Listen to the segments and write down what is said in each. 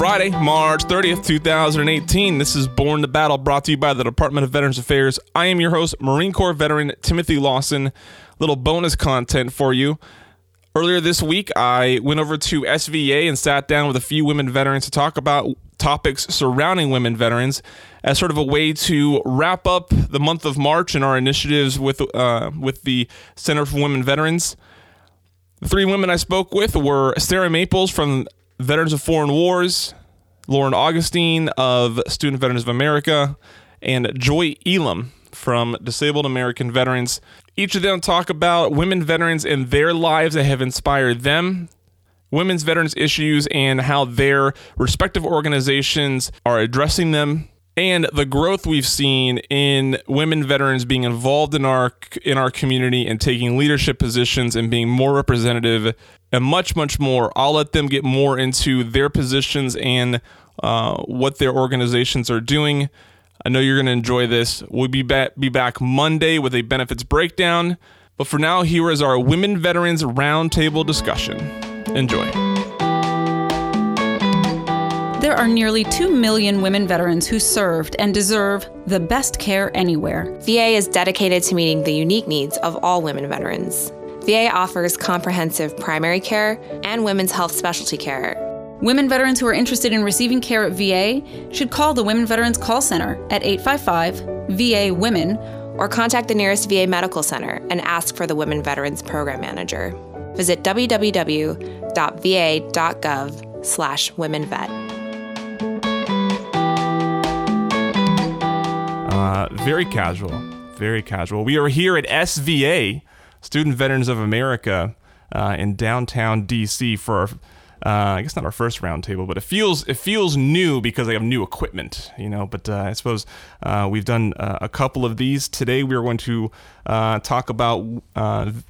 Friday, March 30th, 2018. This is Born to Battle brought to you by the Department of Veterans Affairs. I am your host, Marine Corps veteran Timothy Lawson. Little bonus content for you. Earlier this week, I went over to SVA and sat down with a few women veterans to talk about topics surrounding women veterans as sort of a way to wrap up the month of March and our initiatives with uh, with the Center for Women Veterans. The three women I spoke with were Sarah Maples from Veterans of Foreign Wars, Lauren Augustine of Student Veterans of America, and Joy Ilem from Disabled American Veterans. Each of them talk about women veterans and their lives that have inspired them, women's veterans issues, and how their respective organizations are addressing them and the growth we've seen in women veterans being involved in our in our community and taking leadership positions and being more representative and much much more. I'll let them get more into their positions and uh, what their organizations are doing. I know you're going to enjoy this. We'll be back be back monday with a benefits breakdown. But for now here is our women veterans roundtable discussion. Enjoy. There are nearly 2 million women veterans who served and deserve the best care anywhere. VA is dedicated to meeting the unique needs of all women veterans. VA offers comprehensive primary care and women's health specialty care. Women veterans who are interested in receiving care at VA should call the Women Veterans Call Center at 855 VA Women or contact the nearest VA Medical Center and ask for the Women Veterans Program Manager. Visit www.va.gov/womenvet. Uh, very casual, very casual. We are here at SVA, Student Veterans of America, uh, in downtown DC for our, uh, I guess not our first roundtable, but it feels it feels new because I have new equipment, you know. But uh, I suppose uh, we've done uh, a couple of these today. We are going to uh, talk about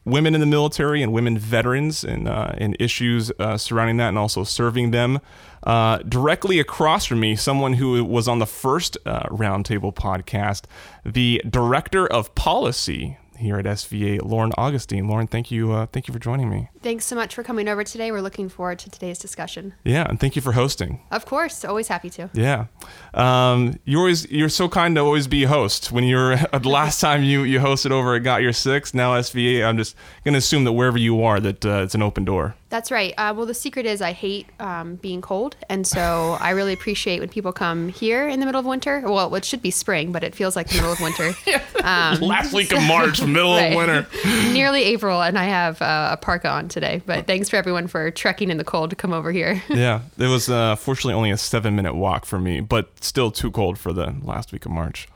women in the military and women veterans and and issues surrounding that, and also serving them. Uh, directly across from me, someone who was on the first uh, roundtable podcast, the director of policy here at SVA, Lauren Augustine. Lauren, thank you, uh, thank you for joining me. Thanks so much for coming over today. We're looking forward to today's discussion. Yeah, and thank you for hosting. Of course, always happy to. Yeah, um, you always you're so kind to always be a host. When you're the last time you you hosted over at Got Your Six, now SVA. I'm just gonna assume that wherever you are, that uh, it's an open door. That's right. Uh, well, the secret is I hate um, being cold, and so I really appreciate when people come here in the middle of winter. Well, it should be spring, but it feels like the middle of winter. Um, Last week of March, middle right. of winter. Nearly April, and I have uh, a parka on today. But thanks for everyone for trekking in the cold to come over here. yeah, it was uh, fortunately only a seven minute walk for me, but still too cold for the last week of March.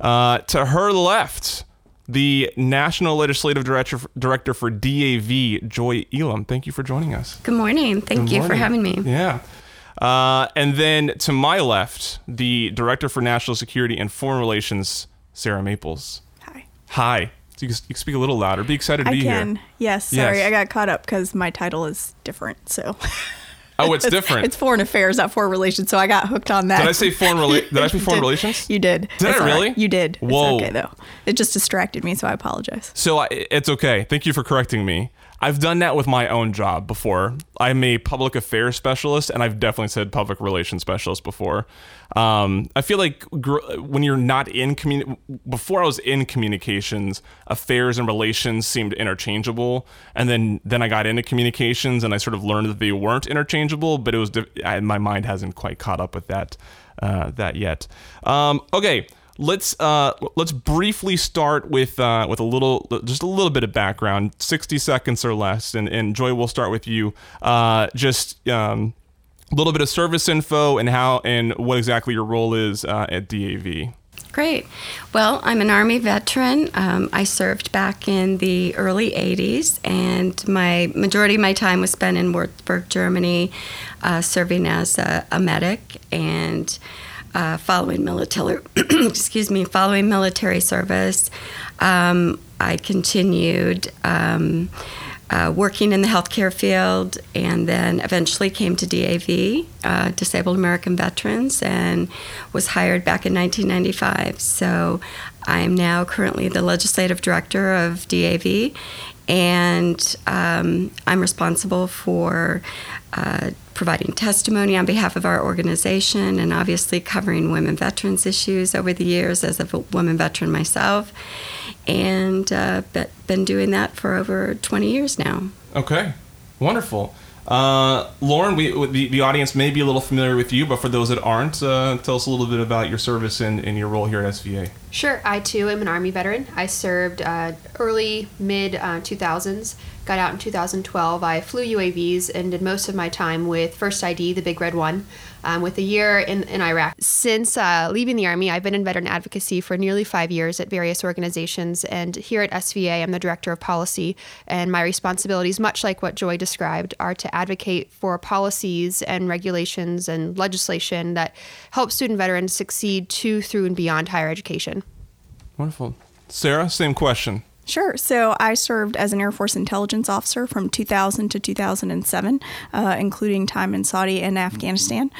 Uh, to her left, the National Legislative Director, Director for DAV, Joy Ilem. Thank you for joining us. Good morning. Thank Good you for having me. Yeah. Uh, and then to my left, the Director for National Security and Foreign Relations, Sarah Maples. Hi. Hi. So you can you can speak a little louder. Be excited to I be can. here. Yes. Sorry, Yes. I got caught up because my title is different. So Oh, it's different. it's foreign affairs, not foreign relations. So I got hooked on that. Did I say foreign rela- Did I say foreign did. relations? You did. Did I It's right. really? You did. Whoa. It's okay though. It just distracted me, so I apologize. So I, it's okay. Thank you for correcting me. I've done that with my own job before. I'm a public affairs specialist, and I've definitely said public relations specialist before. Um, I feel like gr- when you're not in communi- before I was in communications, affairs and relations seemed interchangeable, and then then I got into communications, and I sort of learned that they weren't interchangeable. But it was I, my mind hasn't quite caught up with that uh, that yet. Um, okay let's uh, let's briefly start with uh, with a little just a little bit of background, sixty seconds or less, and and Joy, we'll start with you. Uh, just um, a little bit of service info and how and what exactly your role is uh, at DAV. Great. Well, I'm an Army veteran. Um, I served back in the early 80s, and my majority of my time was spent in Würzburg, Germany, uh, serving as a, a medic and uh, following military. excuse me, following military service. Um, I continued. Um, uh, working in the healthcare field, and then eventually came to DAV, uh, Disabled American Veterans, and was hired back in 1995. So I'm now currently the legislative director of DAV, and um, I'm responsible for uh, providing testimony on behalf of our organization and obviously covering women veterans issues over the years as a woman veteran myself, and uh, been doing that for over 20 years now. Okay, wonderful. Uh, Lauren, we, the, the audience may be a little familiar with you, but for those that aren't, uh, tell us a little bit about your service and, and your role here at SVA. Sure. I too am an Army veteran. I served uh, early, mid 2000s, uh, got out in 2012. I flew UAVs and did most of my time with First ID, the Big Red One um, with a year in, in Iraq. Since uh, leaving the Army, I've been in veteran advocacy for nearly five years at various organizations. And here at SVA, I'm the director of policy. And my responsibilities, much like what Joy described, are to advocate for policies and regulations and legislation that help student veterans succeed to, through, and beyond higher education. Wonderful. Sarah, same question. Sure. So I served as an Air Force intelligence officer from 2000 to 2007, uh, including time in Saudi and Afghanistan.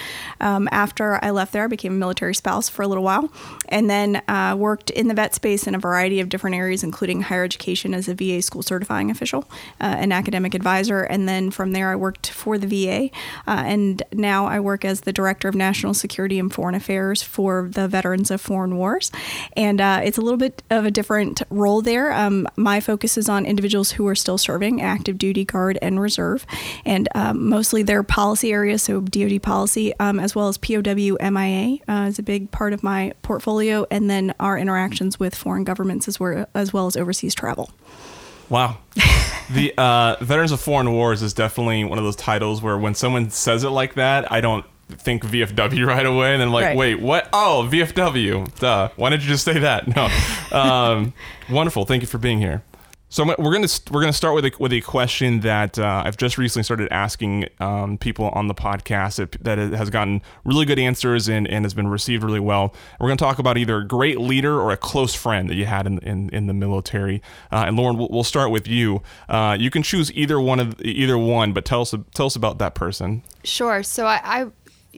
Um, after I left there, I became a military spouse for a little while, and then uh, worked in the vet space in a variety of different areas, including higher education as a VA school certifying official, uh, an academic advisor, and then from there I worked for the VA, uh, and now I work as the director of national security and foreign affairs for the Veterans of Foreign Wars, and uh, it's a little bit of a different role there. Um, um, my focus is on individuals who are still serving active duty, guard, and reserve, and um, mostly their policy areas, so DoD policy, um, as well as POW MIA uh, is a big part of my portfolio, and then our interactions with foreign governments as, well, as well as overseas travel. Wow. the uh, Veterans of Foreign Wars is definitely one of those titles where when someone says it like that, I don't think VFW right away, and then like, right. wait, what? Oh, VFW. Duh. Why didn't you just say that? No. Um, wonderful. Thank you for being here. So we're gonna we're gonna start with a, with a question that uh, I've just recently started asking um, people on the podcast that, that has gotten really good answers and, and has been received really well. We're gonna talk about either a great leader or a close friend that you had in in, in the military. Uh, and Lauren, we'll, we'll, start with you. Uh, you can choose either one of either one, but tell us tell us about that person. Sure. So I, I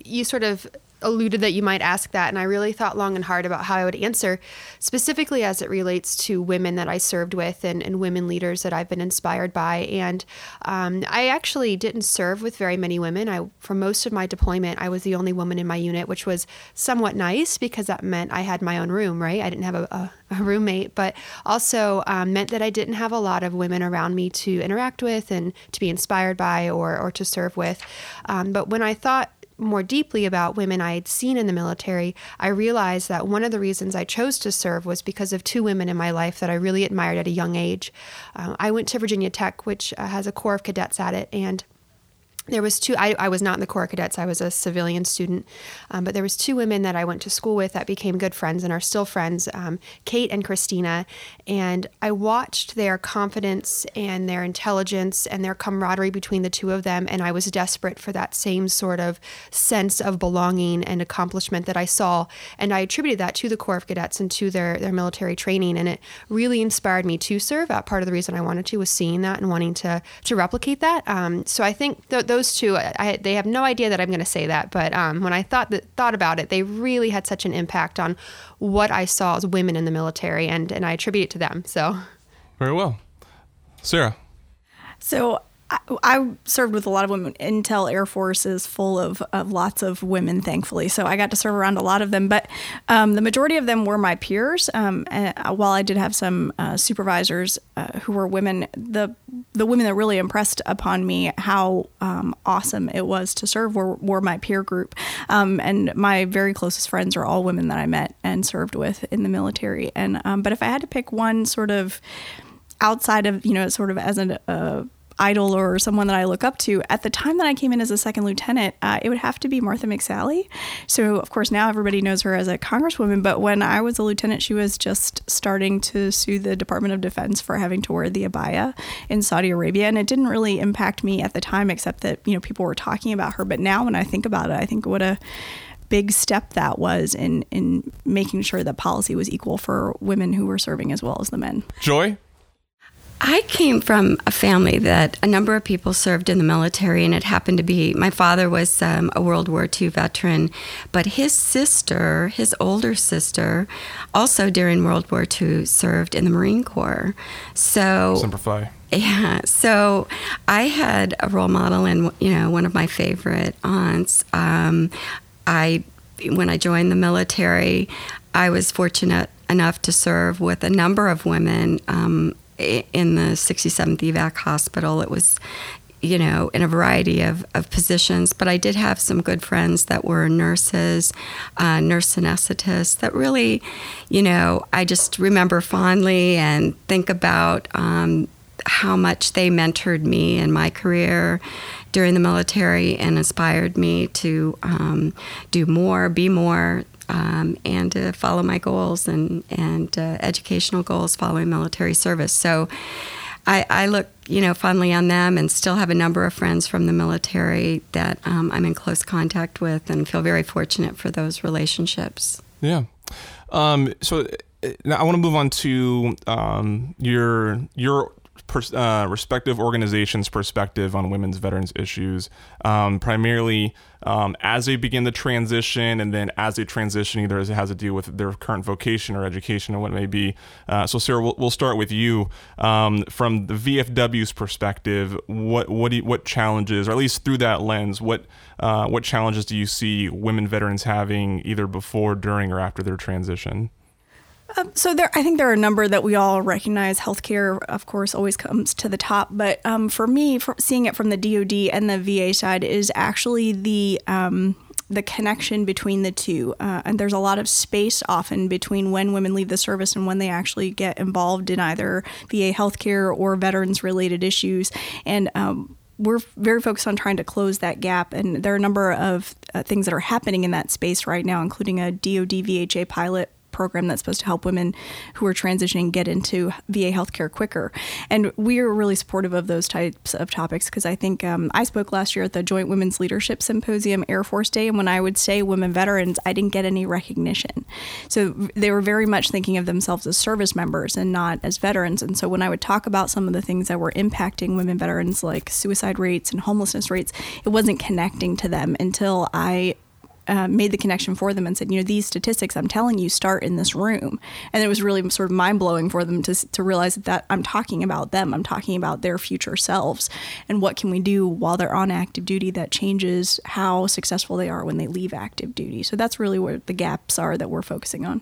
you sort of alluded that you might ask that, and I really thought long and hard about how I would answer, specifically as it relates to women that I served with and, and women leaders that I've been inspired by. And um, I actually didn't serve with very many women. I, for most of my deployment, I was the only woman in my unit, which was somewhat nice because that meant I had my own room, right? I didn't have a, a, a roommate, but also um, meant that I didn't have a lot of women around me to interact with and to be inspired by or, or to serve with. Um, but when I thought more deeply about women I had seen in the military, I realized that one of the reasons I chose to serve was because of two women in my life that I really admired at a young age. Uh, I went to Virginia Tech, which uh, has a corps of cadets at it, and there was two I, I was not in the corps cadets i was a civilian student um, but there was two women that i went to school with that became good friends and are still friends um, kate and christina and i watched their confidence and their intelligence and their camaraderie between the two of them and i was desperate for that same sort of sense of belonging and accomplishment that i saw and i attributed that to the corps of cadets and to their, their military training and it really inspired me to serve part of the reason i wanted to was seeing that and wanting to to replicate that um, so i think th- those those two, I, they have no idea that I'm going to say that, but um, when I thought that, thought about it, they really had such an impact on what I saw as women in the military, and and I attribute it to them. So, very well, Sarah. So I, served with a lot of women. Intel Air Force is full of, of lots of women, thankfully. So I got to serve around a lot of them. But um, the majority of them were my peers. Um, while I did have some uh, supervisors uh, who were women, the the women that really impressed upon me how um, awesome it was to serve were, were my peer group. Um, and my very closest friends are all women that I met and served with in the military. And um, but if I had to pick one sort of outside of you know sort of as an uh, idol or someone that I look up to. At the time that I came in as a second lieutenant, uh, it would have to be Martha McSally. So, of course, now everybody knows her as a congresswoman, but when I was a lieutenant, she was just starting to sue the Department of Defense for having to wear the abaya in Saudi Arabia. And it didn't really impact me at the time, except that, you know, people were talking about her. But now when I think about it, I think what a big step that was in in making sure that policy was equal for women who were serving as well as the men. Joy, I came from a family that a number of people served in the military, and it happened to be my father was um, a World War II veteran, but his sister, his older sister, also during World War II served in the Marine Corps. So Semper Fi. Yeah, so I had a role model and you know one of my favorite aunts. Um, I when I joined the military, I was fortunate enough to serve with a number of women um, in the 67th EVAC hospital. It was, you know, in a variety of, of positions, but I did have some good friends that were nurses, uh, nurse anesthetists that really, you know, I just remember fondly and think about um, how much they mentored me in my career during the military and inspired me to um, do more, be more, um, and to follow my goals and and uh, educational goals following military service. So. I, I, look, you know, fondly on them, and still have a number of friends from the military that um, I'm in close contact with, and feel very fortunate for those relationships. Yeah. Um, so uh, now I want to move on to um, your your pers- uh, respective organizations' perspective on women's veterans issues, um, primarily um, as they begin the transition, and then as they transition, either as it has to do with their current vocation or education or what it may be. Uh, so, Sarah, we'll, we'll, start with you um, from the VFW's perspective. What what you, what challenges, or at least through that lens, what uh, what challenges do you see women veterans having either before, during, or after their transition? Um, so there, I think there are a number that we all recognize. Healthcare, of course, always comes to the top. But um, for me, for seeing it from the DoD and the VA side is actually the um, the connection between the two. Uh, and there's a lot of space often between when women leave the service and when they actually get involved in either VA healthcare or veterans related issues. And um, we're very focused on trying to close that gap. And there are a number of uh, things that are happening in that space right now, including a DoD VHA pilot program that's supposed to help women who are transitioning get into VA healthcare quicker. And we are really supportive of those types of topics because I think um, I spoke last year at the Joint Women's Leadership Symposium Air Force Day, and when I would say women veterans, I didn't get any recognition. So they were very much thinking of themselves as service members and not as veterans. And so when I would talk about some of the things that were impacting women veterans, like suicide rates and homelessness rates, it wasn't connecting to them until I uh, made the connection for them and said, you know, these statistics I'm telling you start in this room. And it was really sort of mind blowing for them to, to realize that, I'm talking about them. I'm talking about their future selves and what can we do while they're on active duty that changes how successful they are when they leave active duty. So that's really where the gaps are that we're focusing on.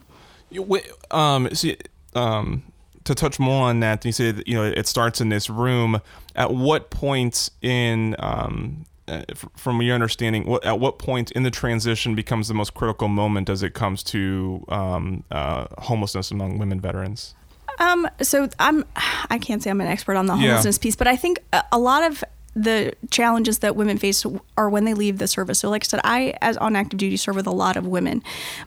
Um, see, um, to touch more on that, you said you know it starts in this room. At what point in um, uh, from your understanding, what, at what point in the transition becomes the most critical moment as it comes to um, uh, homelessness among women veterans? Um, so I'm, I can't say I'm an expert on the homelessness yeah. piece, but I think a lot of the challenges that women face are when they leave the service. So, like I said, I, as on active duty, serve with a lot of women.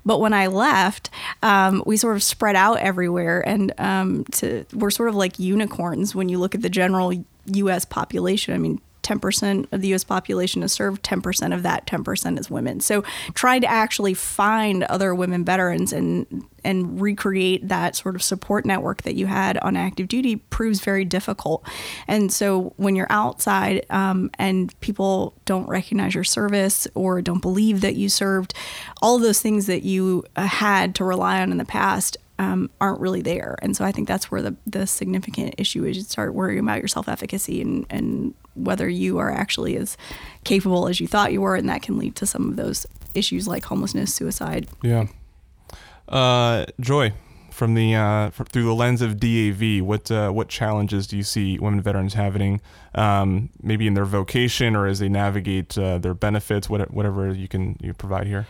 But when I left, um, we sort of spread out everywhere, and um, to, we're sort of like unicorns when you look at the general U.S. population. I mean, 10% of the US population is served, 10% of that 10% is women. So trying to actually find other women veterans and and recreate that sort of support network that you had on active duty proves very difficult. And so when you're outside um, and people don't recognize your service or don't believe that you served, all those things that you uh, had to rely on in the past um, aren't really there. And so I think that's where the, the significant issue is. You start worrying about your self efficacy and, and whether you are actually as capable as you thought you were, and that can lead to some of those issues like homelessness, suicide. Yeah. Uh, Joy, from the uh, from, through the lens of DAV, what uh, what challenges do you see women veterans having, um, maybe in their vocation or as they navigate uh, their benefits, whatever you can you provide here?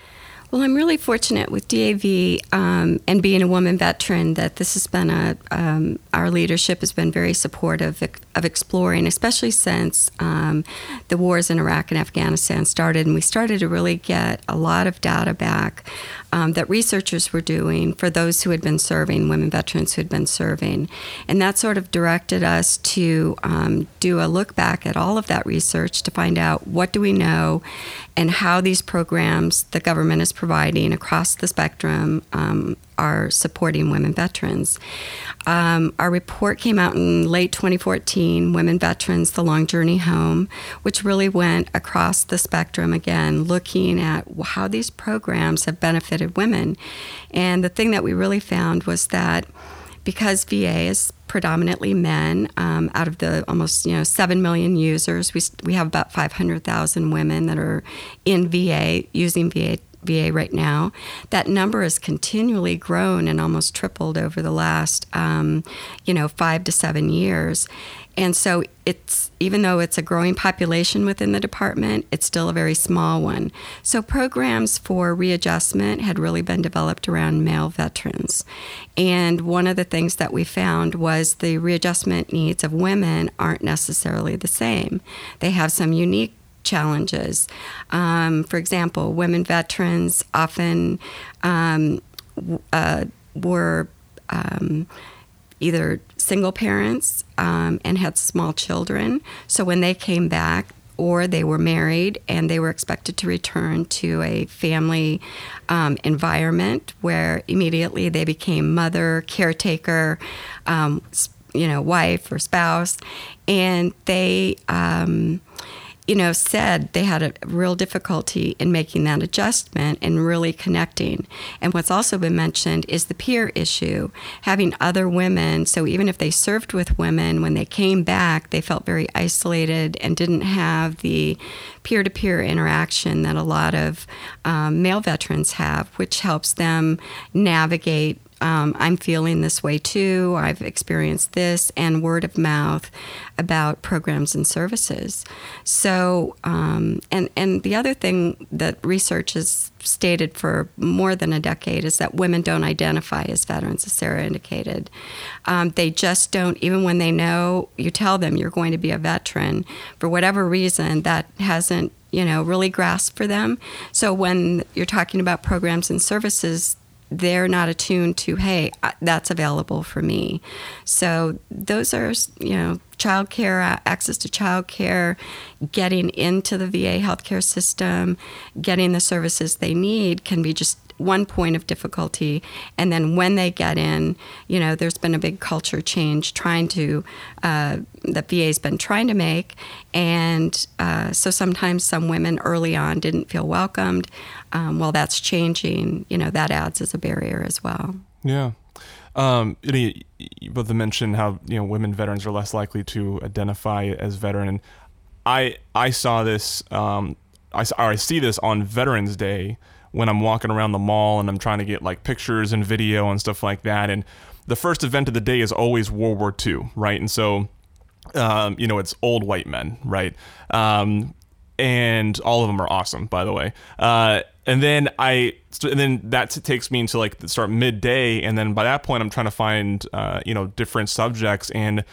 Well, I'm really fortunate with DAV um, and being a woman veteran that this has been a, um, our leadership has been very supportive of exploring, especially since um, the wars in Iraq and Afghanistan started. And we started to really get a lot of data back um, that researchers were doing for those who had been serving, women veterans who had been serving. And that sort of directed us to um, do a look back at all of that research to find out what do we know and how these programs the government is providing across the spectrum um, are supporting women veterans. Um, our report came out in late 2014, Women Veterans, The Long Journey Home, which really went across the spectrum again, looking at how these programs have benefited women. And the thing that we really found was that because VA is predominantly men, um, out of the almost you know seven million users, we we have about five hundred thousand women that are in VA using VA VA right now. That number has continually grown and almost tripled over the last, um, you know, five to seven years. And so it's even though it's a growing population within the department, it's still a very small one. So programs for readjustment had really been developed around male veterans. And one of the things that we found was the readjustment needs of women aren't necessarily the same. They have some unique challenges. Um, for example, women veterans often um, uh, were um, either single parents um, and had small children. So when they came back, or they were married and they were expected to return to a family um, environment where immediately they became mother, caretaker, um, you know, wife or spouse, and they um, you know, said they had a real difficulty in making that adjustment and really connecting. And what's also been mentioned is the peer issue, having other women. So even if they served with women, when they came back, they felt very isolated and didn't have the peer to peer interaction that a lot of um, male veterans have, which helps them navigate um, I'm feeling this way too, I've experienced this, and word of mouth about programs and services. So, um, and, and the other thing that research has stated for more than a decade is that women don't identify as veterans, as Sarah indicated. Um, they just don't, even when they know, you tell them you're going to be a veteran, for whatever reason, that hasn't you know really grasped for them so when you're talking about programs and services they're not attuned to, hey, that's available for me. So those are, you know, childcare, uh, access to childcare, getting into the VA healthcare system, getting the services they need can be just one point of difficulty. And then when they get in, you know, there's been a big culture change trying to, uh, that VA's been trying to make. And uh, so sometimes some women early on didn't feel welcomed. Um, well, that's changing, you know, that adds as a barrier as well. Yeah. Um, you, you both mentioned how you know women veterans are less likely to identify as veteran. I I saw this um, I, I see this on Veterans Day when I'm walking around the mall and I'm trying to get like pictures and video and stuff like that. And the first event of the day is always World War II, right? And so, um, you know, it's old white men, right? Um, and all of them are awesome, by the way. Uh, and then I, and then that takes me into like start midday, and then by that point, I'm trying to find, uh, you know, different subjects and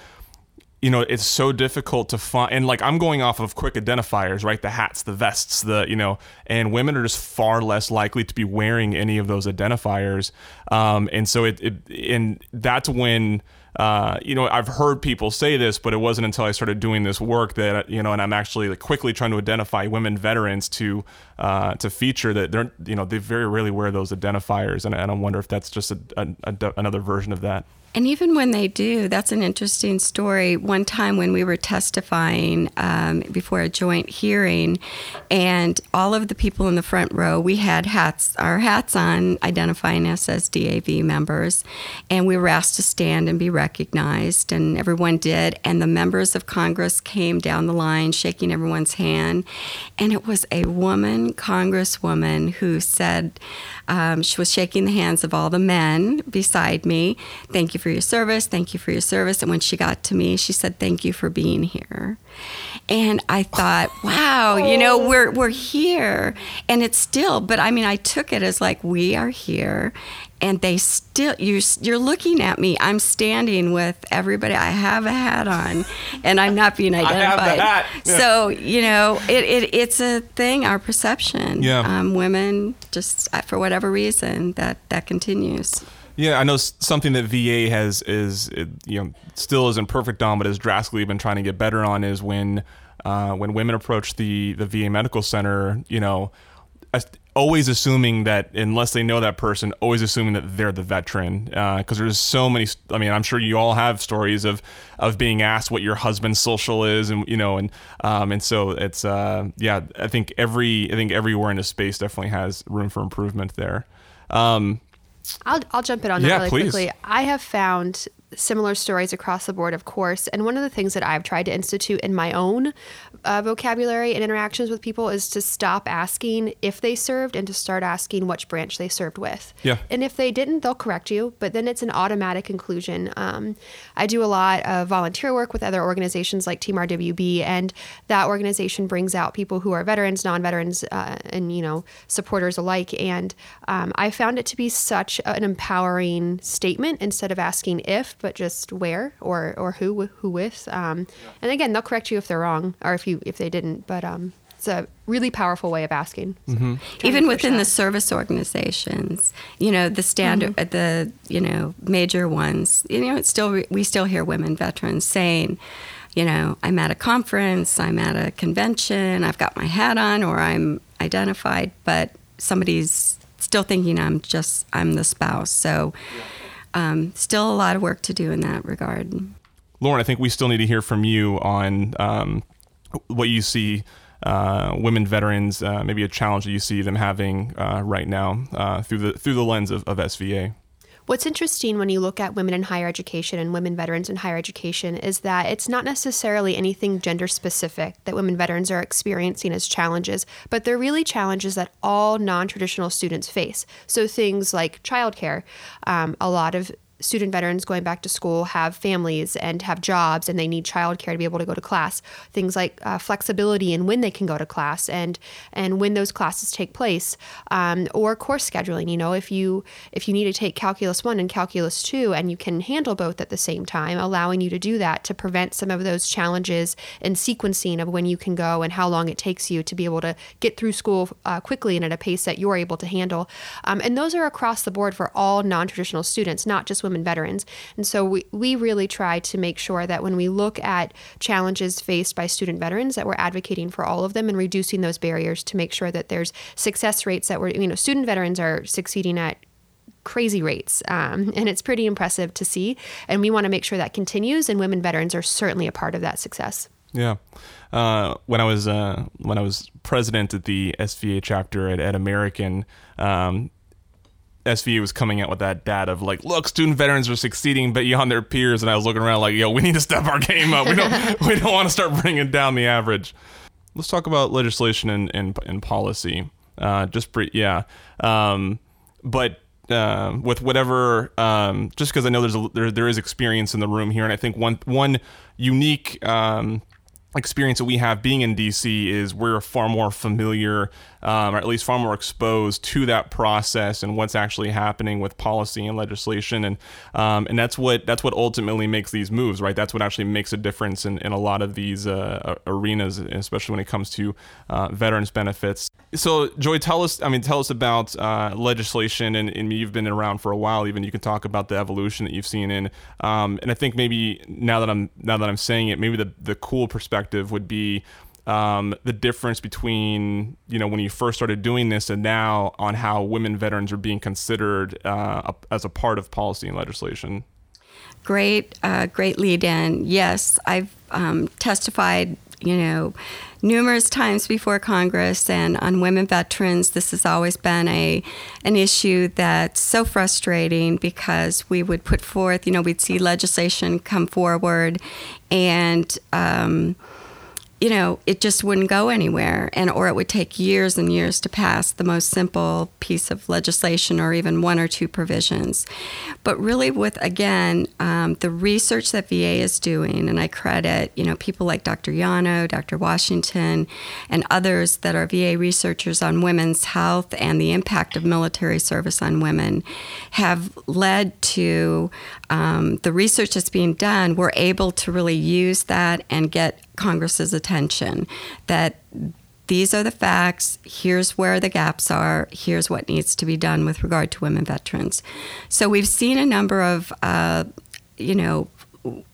you know it's so difficult to find and like i'm going off of quick identifiers right? The hats the vests the you know and women are just far less likely to be wearing any of those identifiers. Um, and so it, it and that's when uh, you know, I've heard people say this, but it wasn't until I started doing this work that you know, and I'm actually like quickly trying to identify women veterans to uh, to feature that they're you know they very rarely wear those identifiers, and, and I wonder if that's just a, a, a, another version of that. And even when they do, that's an interesting story. One time when we were testifying um, before a joint hearing, and all of the people in the front row, we had hats, our hats on, identifying us as DAV members, and we were asked to stand and be recognized, and everyone did. And the members of Congress came down the line, shaking everyone's hand, and it was a woman congresswoman who said um, she was shaking the hands of all the men beside me. Thank you for your service. Thank you for your service. And when she got to me, she said, Thank you for being here. And I thought, wow, you know, we're we're here, and it's still. But I mean, I took it as like we are here, and they still you you're looking at me. I'm standing with everybody. I have a hat on, and I'm not being identified. Yeah. So you know, it, it it's a thing. Our perception. Yeah. Um, women just for whatever reason that that continues. Yeah, I know something that VA has is you know still isn't perfect on, but has drastically been trying to get better on is when uh, when women approach the the VA medical center, you know always assuming that unless they know that person, always assuming that they're the veteran. Because uh, there's so many. I mean, I'm sure you all have stories of of being asked what your husband's social is, and you know, and um, and so it's uh, yeah. I think every I think everywhere in the space definitely has room for improvement there. Um, I'll, I'll jump in on that Yeah, really please. quickly. I have found similar stories across the board, of course. And one of the things that I've tried to institute in my own uh, vocabulary and interactions with people is to stop asking if they served and to start asking which branch they served with. Yeah. And if they didn't, they'll correct you, but then it's an automatic inclusion. Um, I do a lot of volunteer work with other organizations like Team RWB, and that organization brings out people who are veterans, non-veterans, uh, and you know supporters alike. And um, I found it to be such an empowering statement instead of asking if, but just where or or who who with. Um, And again, they'll correct you if they're wrong or if you if they didn't, but um, it's a really powerful way of asking. So, trying to even push within the service organizations you know the standard uh the you know major ones you know it's still we still hear women veterans saying you know i'm at a conference i'm at a convention i've got my hat on or i'm identified but somebody's still thinking i'm just i'm the spouse. So um, still a lot of work to do in that regard Lauren, I think we still need to hear from you on um, what you see uh, women veterans, uh, maybe a challenge that you see them having uh, right now uh, through the through the lens of, of SVA. What's interesting when you look at women in higher education and women veterans in higher education is that it's not necessarily anything gender specific that women veterans are experiencing as challenges, but they're really challenges that all non traditional students face. So things like childcare, um, a lot of student veterans going back to school have families and have jobs and they need childcare to be able to go to class. Things like uh, flexibility in when they can go to class and and when those classes take place um, or course scheduling. You know if you if you need to take calculus 1 and calculus 2 and you can handle both at the same time allowing you to do that to prevent some of those challenges in sequencing of when you can go and how long it takes you to be able to get through school uh, quickly and at a pace that you're able to handle. Um, and those are across the board for all non-traditional students not just women veterans. And so we, we really try to make sure that when we look at challenges faced by student veterans that we're advocating for all of them and reducing those barriers to make sure that there's success rates that we're you know student veterans are succeeding at crazy rates um, and it's pretty impressive to see. And we want to make sure that continues and women veterans are certainly a part of that success. Yeah. Uh, when I was uh, when I was president at the SVA chapter at, at American, um, SVA was coming out with that data of like, look, student veterans are succeeding but beyond their peers, and I was looking around like, yo, we need to step our game up. We don't we don't want to start bringing down the average. Let's talk about legislation and and, and policy. Uh, just pre- yeah, um, but. Uh, with whatever, um, just because I know there's a, there there is experience in the room here, and I think one one unique um, experience that we have being in DC is we're far more familiar, um, or at least far more exposed to that process and what's actually happening with policy and legislation, and um, and that's what that's what ultimately makes these moves, right? That's what actually makes a difference in, in a lot of these uh, arenas, especially when it comes to uh, veterans benefits. So, Joy, tell us. I mean, tell us about uh, legislation, and, and you've been around for a while. Even you can talk about the evolution that you've seen in. Um, and I think maybe now that I'm now that I'm saying it, maybe the the cool perspective would be um, the difference between you know when you first started doing this and now on how women veterans are being considered uh, as a part of policy and legislation. Great, uh, great lead in. Yes, I've um, testified, you know, numerous times before Congress and on women veterans. This has always been a an issue that's so frustrating because we would put forth, you know, we'd see legislation come forward, and um, you know, it just wouldn't go anywhere, and or it would take years and years to pass the most simple piece of legislation, or even one or two provisions. But really, with again um, the research that VA is doing, and I credit you know people like Dr. Yano, Dr. Washington, and others that are VA researchers on women's health and the impact of military service on women, have led to um, the research that's being done. We're able to really use that and get Congress's attention that these are the facts. Here's where the gaps are. Here's what needs to be done with regard to women veterans. So we've seen a number of, uh, you know,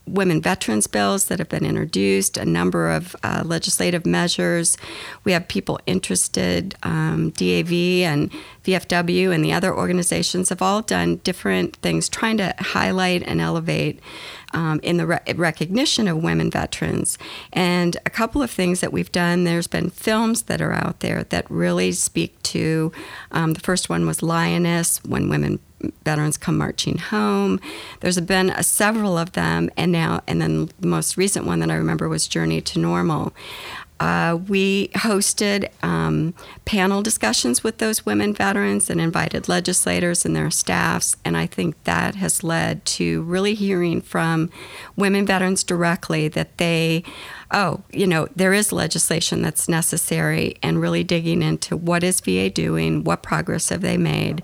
women veterans bills that have been introduced, a number of uh, legislative measures. We have people interested. Um, DAV and VFW and the other organizations have all done different things trying to highlight and elevate um, in the re- recognition of women veterans. And a couple of things that we've done there's been films that are out there that really speak to um, the first one was Lioness, when women veterans come marching home. There's been a, several of them, and now, and then the most recent one that I remember was Journey to Normal. Uh, we hosted um, panel discussions with those women veterans and invited legislators and their staffs, and I think that has led to really hearing from women veterans directly that they, oh, you know, there is legislation that's necessary, and really digging into what is VA doing, what progress have they made,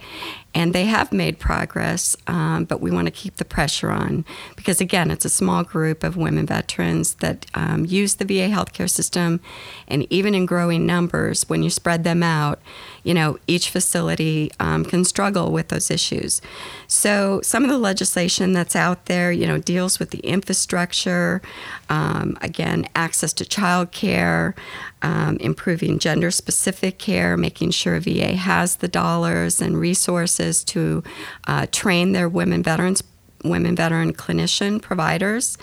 and they have made progress, um, but we want to keep the pressure on because, again, it's a small group of women veterans that um, use the VA healthcare system, and even in growing numbers, when you spread them out, you know, each facility um, can struggle with those issues. So, some of the legislation that's out there, you know, deals with the infrastructure, um, again, access to child care, um, improving gender specific care, making sure VA has the dollars and resources to uh, train their women veterans, women veteran clinician providers.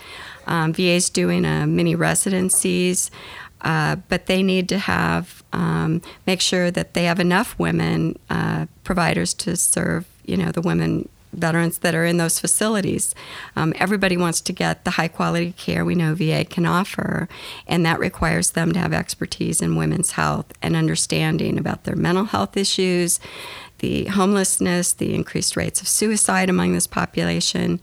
Um, VA is doing a mini residencies. Uh, but they need to have um, make sure that they have enough women uh, providers to serve you know the women veterans that are in those facilities. Um, everybody wants to get the high quality care we know VA can offer, and that requires them to have expertise in women's health and understanding about their mental health issues, the homelessness, the increased rates of suicide among this population.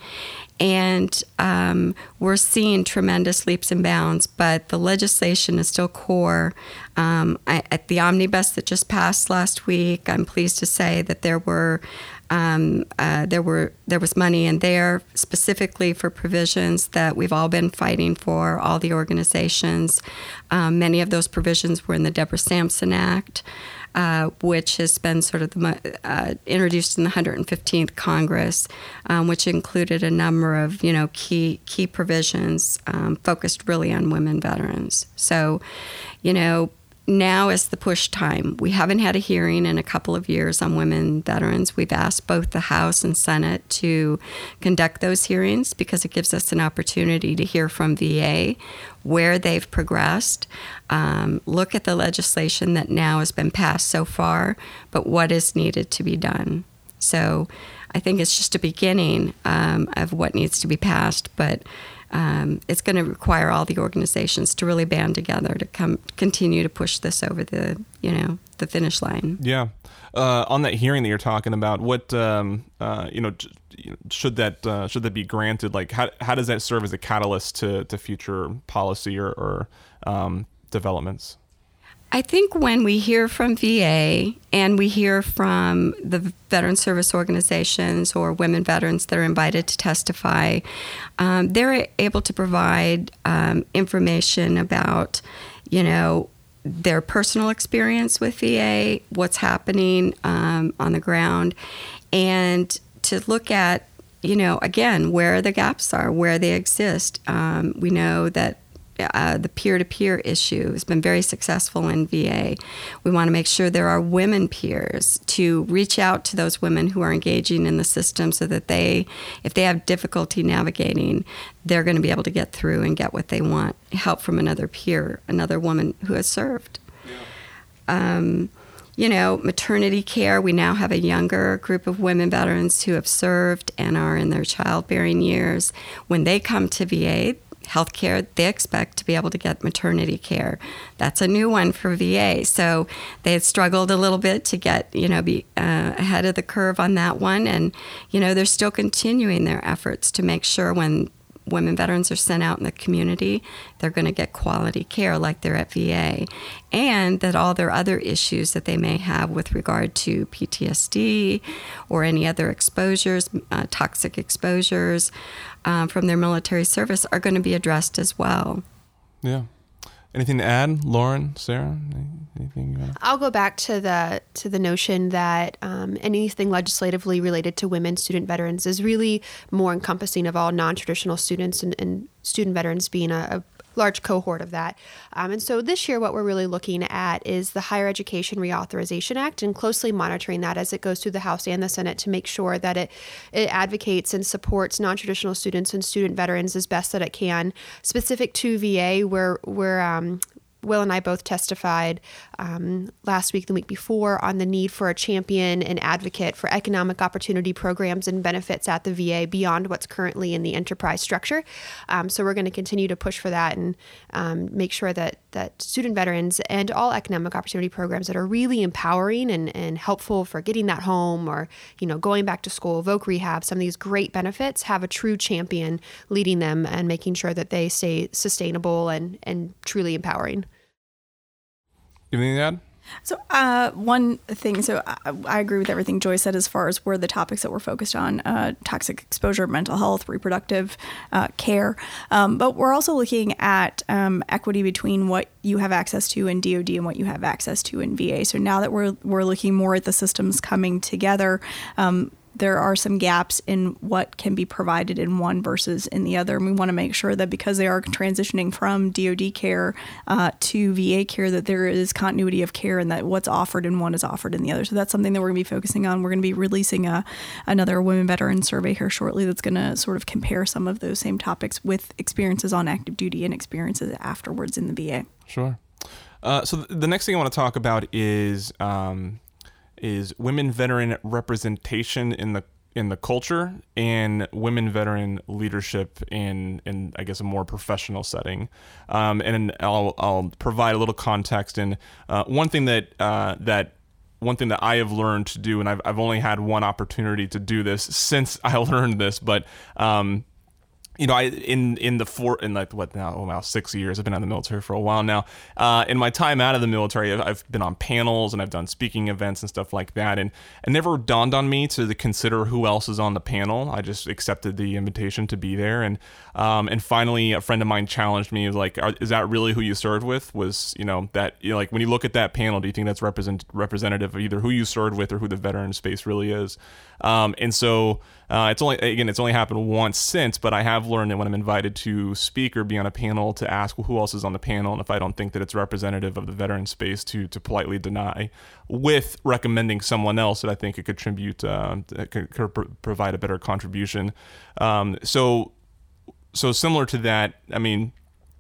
And um, we're seeing tremendous leaps and bounds, but the legislation is still core. Um, I, at the omnibus that just passed last week, I'm pleased to say that there were um, uh, there were there was money in there specifically for provisions that we've all been fighting for, all the organizations. Um, many of those provisions were in the Deborah Sampson Act. Uh, which has been sort of the, uh, introduced in the 115th Congress, um, which included a number of you know key key provisions um, focused really on women veterans. So, you know, now is the push time. We haven't had a hearing in a couple of years on women veterans. We've asked both the House and Senate to conduct those hearings because it gives us an opportunity to hear from VA where they've progressed, um, look at the legislation that now has been passed so far, but what is needed to be done. So I think it's just a beginning um, of what needs to be passed, but um, it's going to require all the organizations to really band together to come continue to push this over the you know the finish line. Yeah. Uh, on that hearing that you're talking about, what um, uh, you know should that uh, should that be granted? Like how how does that serve as a catalyst to to future policy or, or um, developments? I think when we hear from VA and we hear from the veteran service organizations or women veterans that are invited to testify, um, they're able to provide um, information about, you know, their personal experience with VA, what's happening um, on the ground, and to look at, you know, again, where the gaps are, where they exist. Um, we know that uh, the peer to peer issue has been very successful in VA. We want to make sure there are women peers to reach out to those women who are engaging in the system so that they, if they have difficulty navigating, they're going to be able to get through and get what they want help from another peer, another woman who has served. Yeah. Um, you know, maternity care. We now have a younger group of women veterans who have served and are in their childbearing years. When they come to VA, healthcare, they expect to be able to get maternity care. That's a new one for VA. So they had struggled a little bit to get, you know, be uh, ahead of the curve on that one. And, you know, they're still continuing their efforts to make sure when women veterans are sent out in the community, they're going to get quality care like they're at VA, and that all their other issues that they may have with regard to PTSD or any other exposures, uh, toxic exposures uh, from their military service, are going to be addressed as well. Yeah. Anything to add, Lauren, Sarah? Anything wanna? I'll go back to the to the notion that um, anything legislatively related to women student veterans is really more encompassing of all non-traditional students and, and student veterans being a, a large cohort of that. Um, and so this year, what we're really looking at is the Higher Education Reauthorization Act and closely monitoring that as it goes through the House and the Senate to make sure that it, it advocates and supports non traditional students and student veterans as best that it can. Specific to VA, where we're um, Will and I both testified um, last week, the week before, on the need for a champion and advocate for economic opportunity programs and benefits at the VA beyond what's currently in the enterprise structure. Um, so we're going to continue to push for that and um, make sure that that student veterans and all economic opportunity programs that are really empowering and, and helpful for getting that home or you know going back to school, voc rehab, some of these great benefits have a true champion leading them and making sure that they stay sustainable and and truly empowering. You have anything to add? So, uh, one thing, so I, I, agree with everything Joy said as far as where the topics that we're focused on uh, toxic exposure, mental health, reproductive uh, care. Um, but we're also looking at um, equity between what you have access to in DoD and what you have access to in VA. So, now that we're, we're looking more at the systems coming together, um, there are some gaps in what can be provided in one versus in the other. And we want to make sure that because they are transitioning from DoD care uh, to VA care, that there is continuity of care and that what's offered in one is offered in the other. So that's something that we're going to be focusing on. We're going to be releasing a, another women veteran survey here shortly that's going to sort of compare some of those same topics with experiences on active duty and experiences afterwards in the VA. Sure. Uh, so th- the next thing I want to talk about is um, is women veteran representation in the in the culture and women veteran leadership in in I guess a more professional setting. Um, and I'll I'll provide a little context. And uh, one thing that uh, that one thing that I have learned to do, and I've I've only had one opportunity to do this since I learned this, but um, you know, I in in the four in like what now? Oh wow, six years. I've been in the military for a while now. Uh, in my time out of the military, I've, I've, been on panels and I've done speaking events and stuff like that. And it never dawned on me to consider who else is on the panel. I just accepted the invitation to be there. And um, and finally, a friend of mine challenged me. Like, is that really who you served with? Was you know that you know, like when you look at that panel, do you think that's represent representative of either who you served with or who the veteran space really is? Um, and so uh, it's only again, it's only happened once since, but I have learned that when I'm invited to speak or be on a panel, to ask well, who else is on the panel, and if I don't think that it's representative of the veteran space, to to politely deny, with recommending someone else that I think could contribute, uh, could, could, provide a better contribution. Um, so, so similar to that, I mean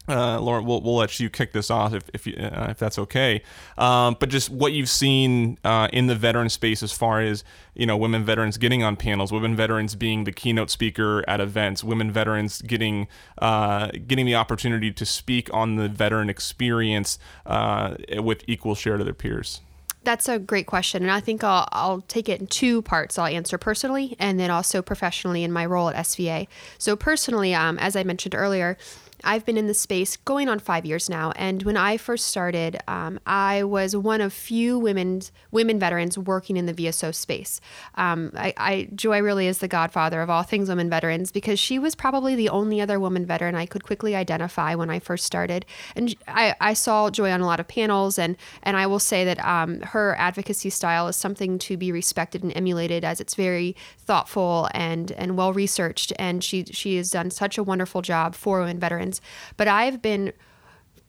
uh, Lauren, we'll, we'll let you kick this off if if, you, uh, if that's okay. Um, but just what you've seen uh, in the veteran space as far as you know, women veterans getting on panels, women veterans being the keynote speaker at events, women veterans getting uh, getting the opportunity to speak on the veteran experience uh, with equal share to their peers. That's a great question, and I think I'll, I'll take it in two parts. I'll answer personally, and then also professionally in my role at SVA. So personally, um, as I mentioned earlier I've been in the space going on five years now, and when I first started, um, I was one of few women women veterans working in the VSO space. Um, I, I, Joy really is the godfather of all things women veterans because she was probably the only other woman veteran I could quickly identify when I first started, and I, I saw Joy on a lot of panels, and and I will say that um, her advocacy style is something to be respected and emulated as it's very thoughtful and and well researched, and she she has done such a wonderful job for women veterans but I've been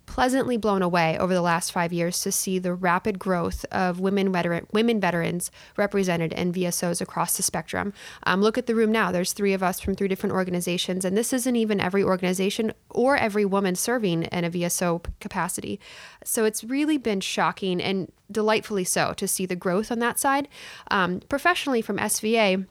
pleasantly blown away over the last five years to see the rapid growth of women veteran women veterans represented in VSOs across the spectrum. Um, look at the room now. There's three of us from three different organizations, and this isn't even every organization or every woman serving in a VSO capacity. So it's really been shocking and delightfully so to see the growth on that side. Um, professionally, from SVA,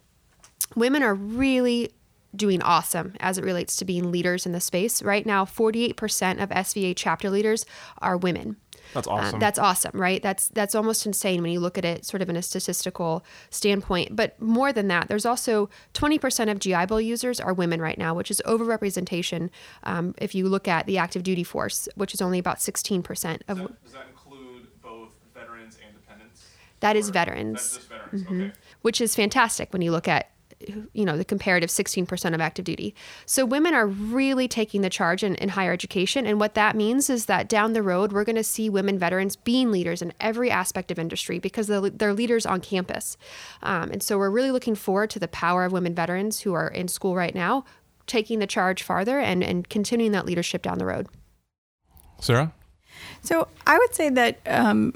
women are really doing awesome as it relates to being leaders in the space. Right now, 48% of SVA chapter leaders are women. That's uh, awesome. that's awesome, right? That's that's almost insane when you look at it sort of in a statistical standpoint. But more than that, there's also 20% of GI Bill users are women right now, which is overrepresentation. Um, if you look at the active duty force, which is only about 16% of. Does that, does that include both veterans and dependents? That is veterans. That's just veterans. Mm-hmm. Okay. Which is fantastic when you look at you know, the comparative 16% of active duty. So women are really taking the charge in, in higher education. And what that means is that down the road, we're going to see women veterans being leaders in every aspect of industry because they're, they're leaders on campus. Um, and so we're really looking forward to the power of women veterans who are in school right now, taking the charge farther and, and continuing that leadership down the road. Sarah? So I would say that um,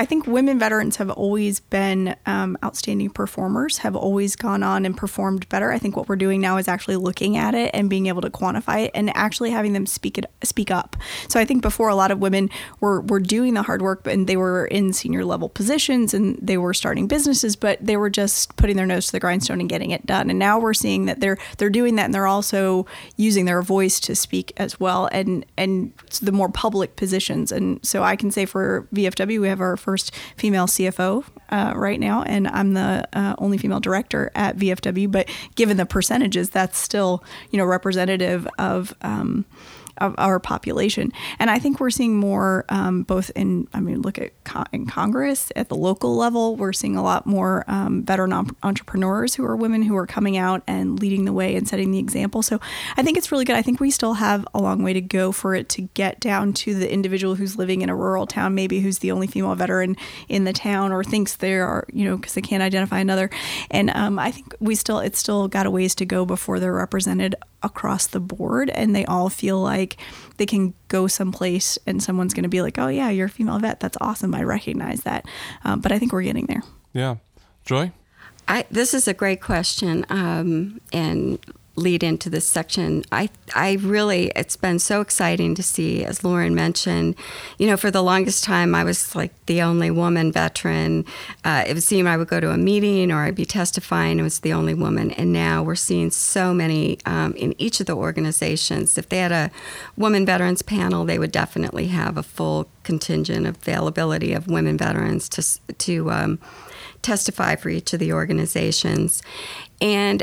I think women veterans have always been um, outstanding performers, have always gone on and performed better. I think what we're doing now is actually looking at it and being able to quantify it and actually having them speak it speak up. So I think before a lot of women were were doing the hard work and they were in senior level positions and they were starting businesses, but they were just putting their nose to the grindstone and getting it done. And now we're seeing that they're they're doing that and they're also using their voice to speak as well and and the more public positions. And so I can say for VFW we have our first female CFO uh, right now, and I'm the uh, only female director at VFW. But given the percentages, that's still you know representative of. Um, of our population. And I think we're seeing more um, both in, I mean, look at in Congress at the local level, we're seeing a lot more um, veteran op- entrepreneurs who are women who are coming out and leading the way and setting the example. So I think it's really good. I think we still have a long way to go for it to get down to the individual who's living in a rural town, maybe who's the only female veteran in the town or thinks there are, you know, because they can't identify another. And um, I think we still, it's still got a ways to go before they're represented across the board and they all feel like they can go someplace and someone's going to be like, oh, yeah, you're a female vet. That's awesome. I recognize that. Um, but I think we're getting there. Yeah. Joy? I, this is a great question. Um, and lead into this section. I I really it's been so exciting to see, as Lauren mentioned, you know, for the longest time I was like the only woman veteran. Uh, it would seem I would go to a meeting or I'd be testifying. It was the only woman, and now we're seeing so many um, in each of the organizations. If they had a woman veterans panel, they would definitely have a full contingent of availability of women veterans to to um, testify for each of the organizations, and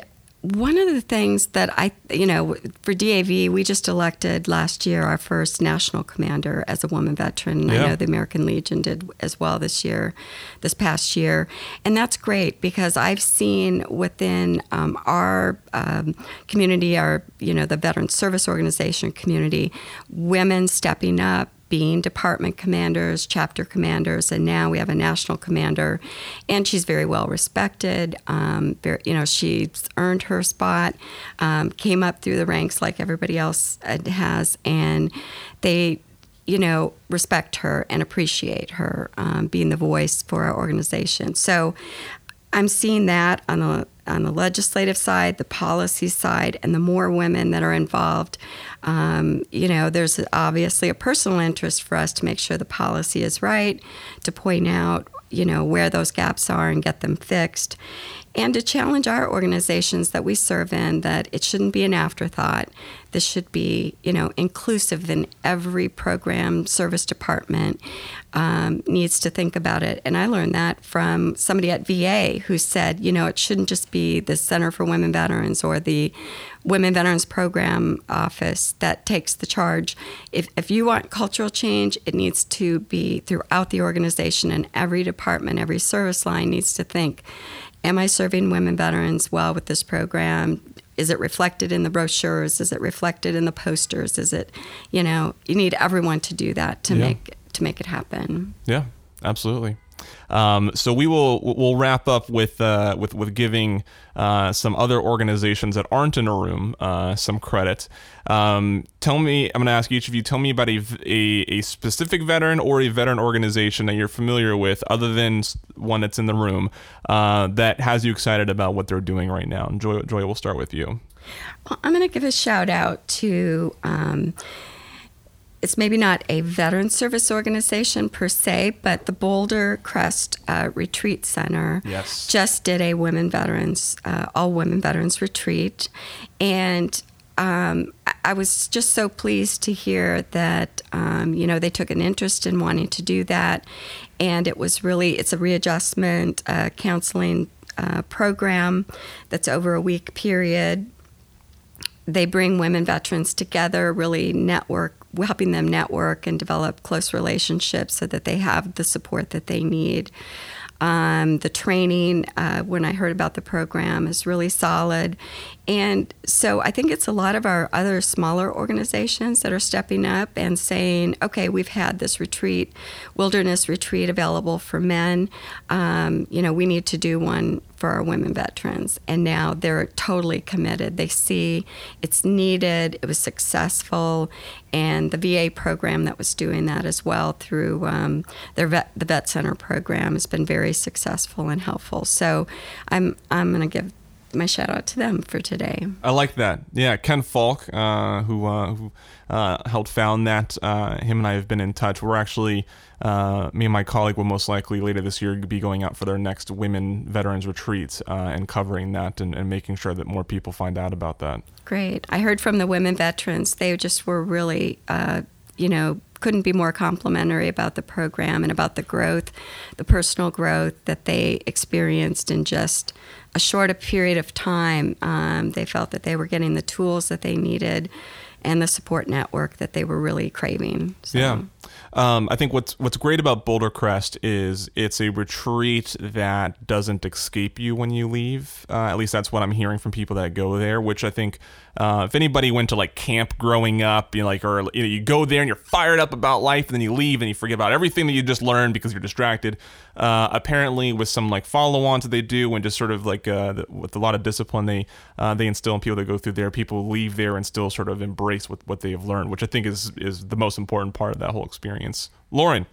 one of the things that I, you know, for DAV, we just elected last year our first national commander as a woman veteran. Yeah. I know the American Legion did as well this year, this past year. And that's great because I've seen within um, our um, community, our, you know, the Veteran Service Organization community, women stepping up being department commanders, chapter commanders, and now we have a national commander. And she's very well respected. Um, very, you know, she's earned her spot, um, came up through the ranks like everybody else uh, has, and they you know, respect her and appreciate her um, being the voice for our organization. So I'm seeing that on the on the legislative side, the policy side, and the more women that are involved, um, you know, there's obviously a personal interest for us to make sure the policy is right, to point out, you know, where those gaps are and get them fixed, and to challenge our organizations that we serve in that it shouldn't be an afterthought. This should be, you know, inclusive in every program service department um, needs to think about it. And I learned that from somebody at VA who said, you know, it shouldn't just be the Center for Women Veterans or the Women Veterans Program Office that takes the charge. If, if you want cultural change, it needs to be throughout the organization, and every department, every service line needs to think Am I serving women veterans well with this program? Is it reflected in the brochures? Is it reflected in the posters? Is it, you know, you need everyone to do that to yeah. make to make it happen. Yeah, absolutely. Um, so we will we'll wrap up with uh, with with giving uh, some other organizations that aren't in a room uh, some credit. Um, tell me, I'm going to ask each of you. Tell me about a, a, a specific veteran or a veteran organization that you're familiar with, other than one that's in the room, uh, that has you excited about what they're doing right now. And Joy, Joy, we'll start with you. Well, I'm going to give a shout out to. Um, it's maybe not a veteran service organization per se, but the Boulder Crest uh, Retreat Center yes. just did a women veterans, uh, all women veterans retreat. And um, I was just so pleased to hear that, um, you know, they took an interest in wanting to do that. And it was really, it's a readjustment uh, counseling uh, program that's over a week period they bring women veterans together, really network, helping them network and develop close relationships so that they have the support that they need. Um, the training, uh, when I heard about the program, is really solid. And so I think it's a lot of our other smaller organizations that are stepping up and saying, okay, we've had this retreat, wilderness retreat available for men. Um, you know, we need to do one for our women veterans. And now they're totally committed. They see it's needed, it was successful, and the VA program that was doing that as well through um, their vet, the Vet Center program has been very successful and helpful. So I'm, I'm going to give my shout out to them for today. I like that. Yeah, Ken Falke, uh, who, uh, who uh, helped found that, uh, him and I have been in touch. We're actually, uh, me and my colleague will most likely later this year be going out for their next women veterans retreat uh, and covering that and, and making sure that more people find out about that. Great. I heard from the women veterans. They just were really, you know, couldn't be more complimentary about the program and about the growth, the personal growth that they experienced and just a short a period of time. Um, they felt that they were getting the tools that they needed and the support network that they were really craving. So. Yeah. Um, I think what's what's great about Boulder Crest is it's a retreat that doesn't escape you when you leave. Uh, at least that's what I'm hearing from people that go there. Which I think, uh, if anybody went to like camp growing up, you know, like or you, know, you go there and you're fired up about life, and then you leave and you forget about everything that you just learned because you're distracted. Uh, apparently, with some like follow-ons that they do, and just sort of like uh, with a lot of discipline they uh, they instill in people that go through there, people leave there and still sort of embrace what, what they have learned, which I think is is the most important part of that whole experience. Lauren.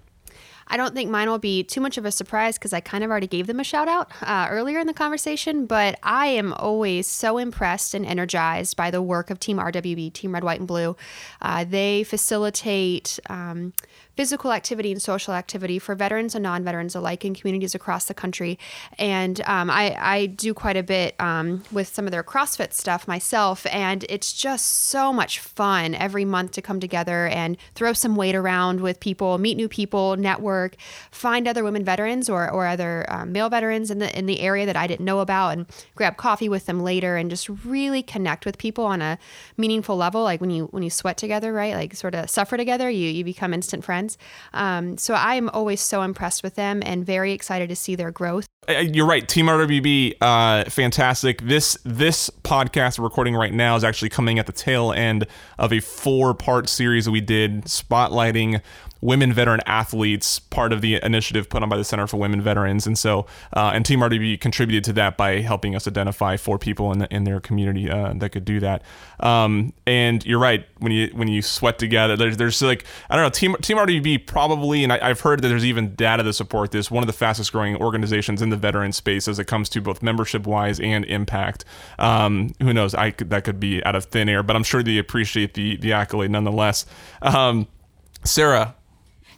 I don't think mine will be too much of a surprise because I kind of already gave them a shout out uh, earlier in the conversation. But I am always so impressed and energized by the work of Team RWB, Team Red, White, and Blue. Uh, they facilitate. Um, physical activity and social activity for veterans and non-veterans alike in communities across the country. And um, I, I, do quite a bit um, with some of their CrossFit stuff myself, and it's just so much fun every month to come together and throw some weight around with people, meet new people, network, find other women veterans or, or other um, male veterans in the in the area that I didn't know about, and grab coffee with them later, and just really connect with people on a meaningful level. Like when you when you sweat together, right? Like sort of suffer together, you you become instant friends Um, so I am always so impressed with them and very excited to see their growth. You're right, Team RWB, uh, fantastic. This this podcast we're recording right now is actually coming at the tail end of a four part series that we did spotlighting women veteran athletes, part of the initiative put on by the Center for Women Veterans. And so, uh, and Team RWB contributed to that by helping us identify four people in, the, in their community uh, that could do that. Um, and you're right, when you when you sweat together, there's, there's like, I don't know, Team, Team RWB probably, and I, have heard that there's even data to support this, one of the fastest growing organizations in the veteran space as it comes to both membership wise and impact. Um, who knows? I could, that could be out of thin air, but I'm sure they appreciate the, the accolade nonetheless. Um, Sarah,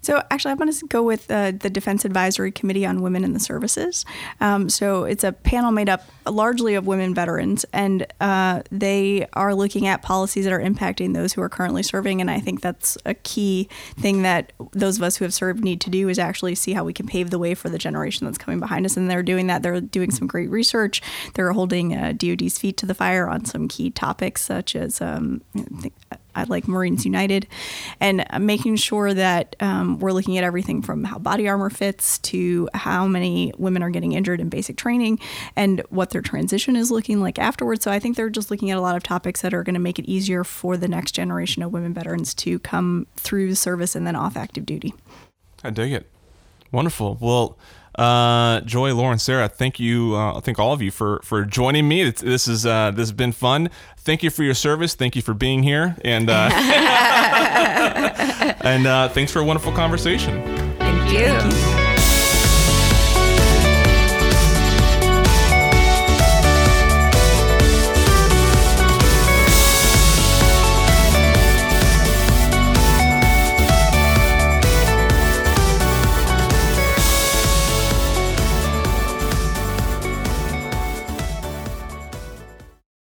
so actually, I'm going to go with uh, the Defense Advisory Committee on Women in the Services. Um, so it's a panel made up largely of women veterans, and uh, they are looking at policies that are impacting those who are currently serving. And I think that's a key thing that those of us who have served need to do is actually see how we can pave the way for the generation that's coming behind us. And they're doing that. They're doing some great research. They're holding uh, DoD's feet to the fire on some key topics such as um, I like Marines United, and making sure that um, we're looking at everything from how body armor fits to how many women are getting injured in basic training and what their transition is looking like afterwards. So I think they're just looking at a lot of topics that are going to make it easier for the next generation of women veterans to come through service and then off active duty. I dig it. Wonderful. Well, uh, Joy, Lauren, Sarah, thank you. Uh, thank all of you for for joining me. It's, this is uh, this has been fun. Thank you for your service. Thank you for being here, and uh, and uh, thanks for a wonderful conversation. Thank you. Thank you.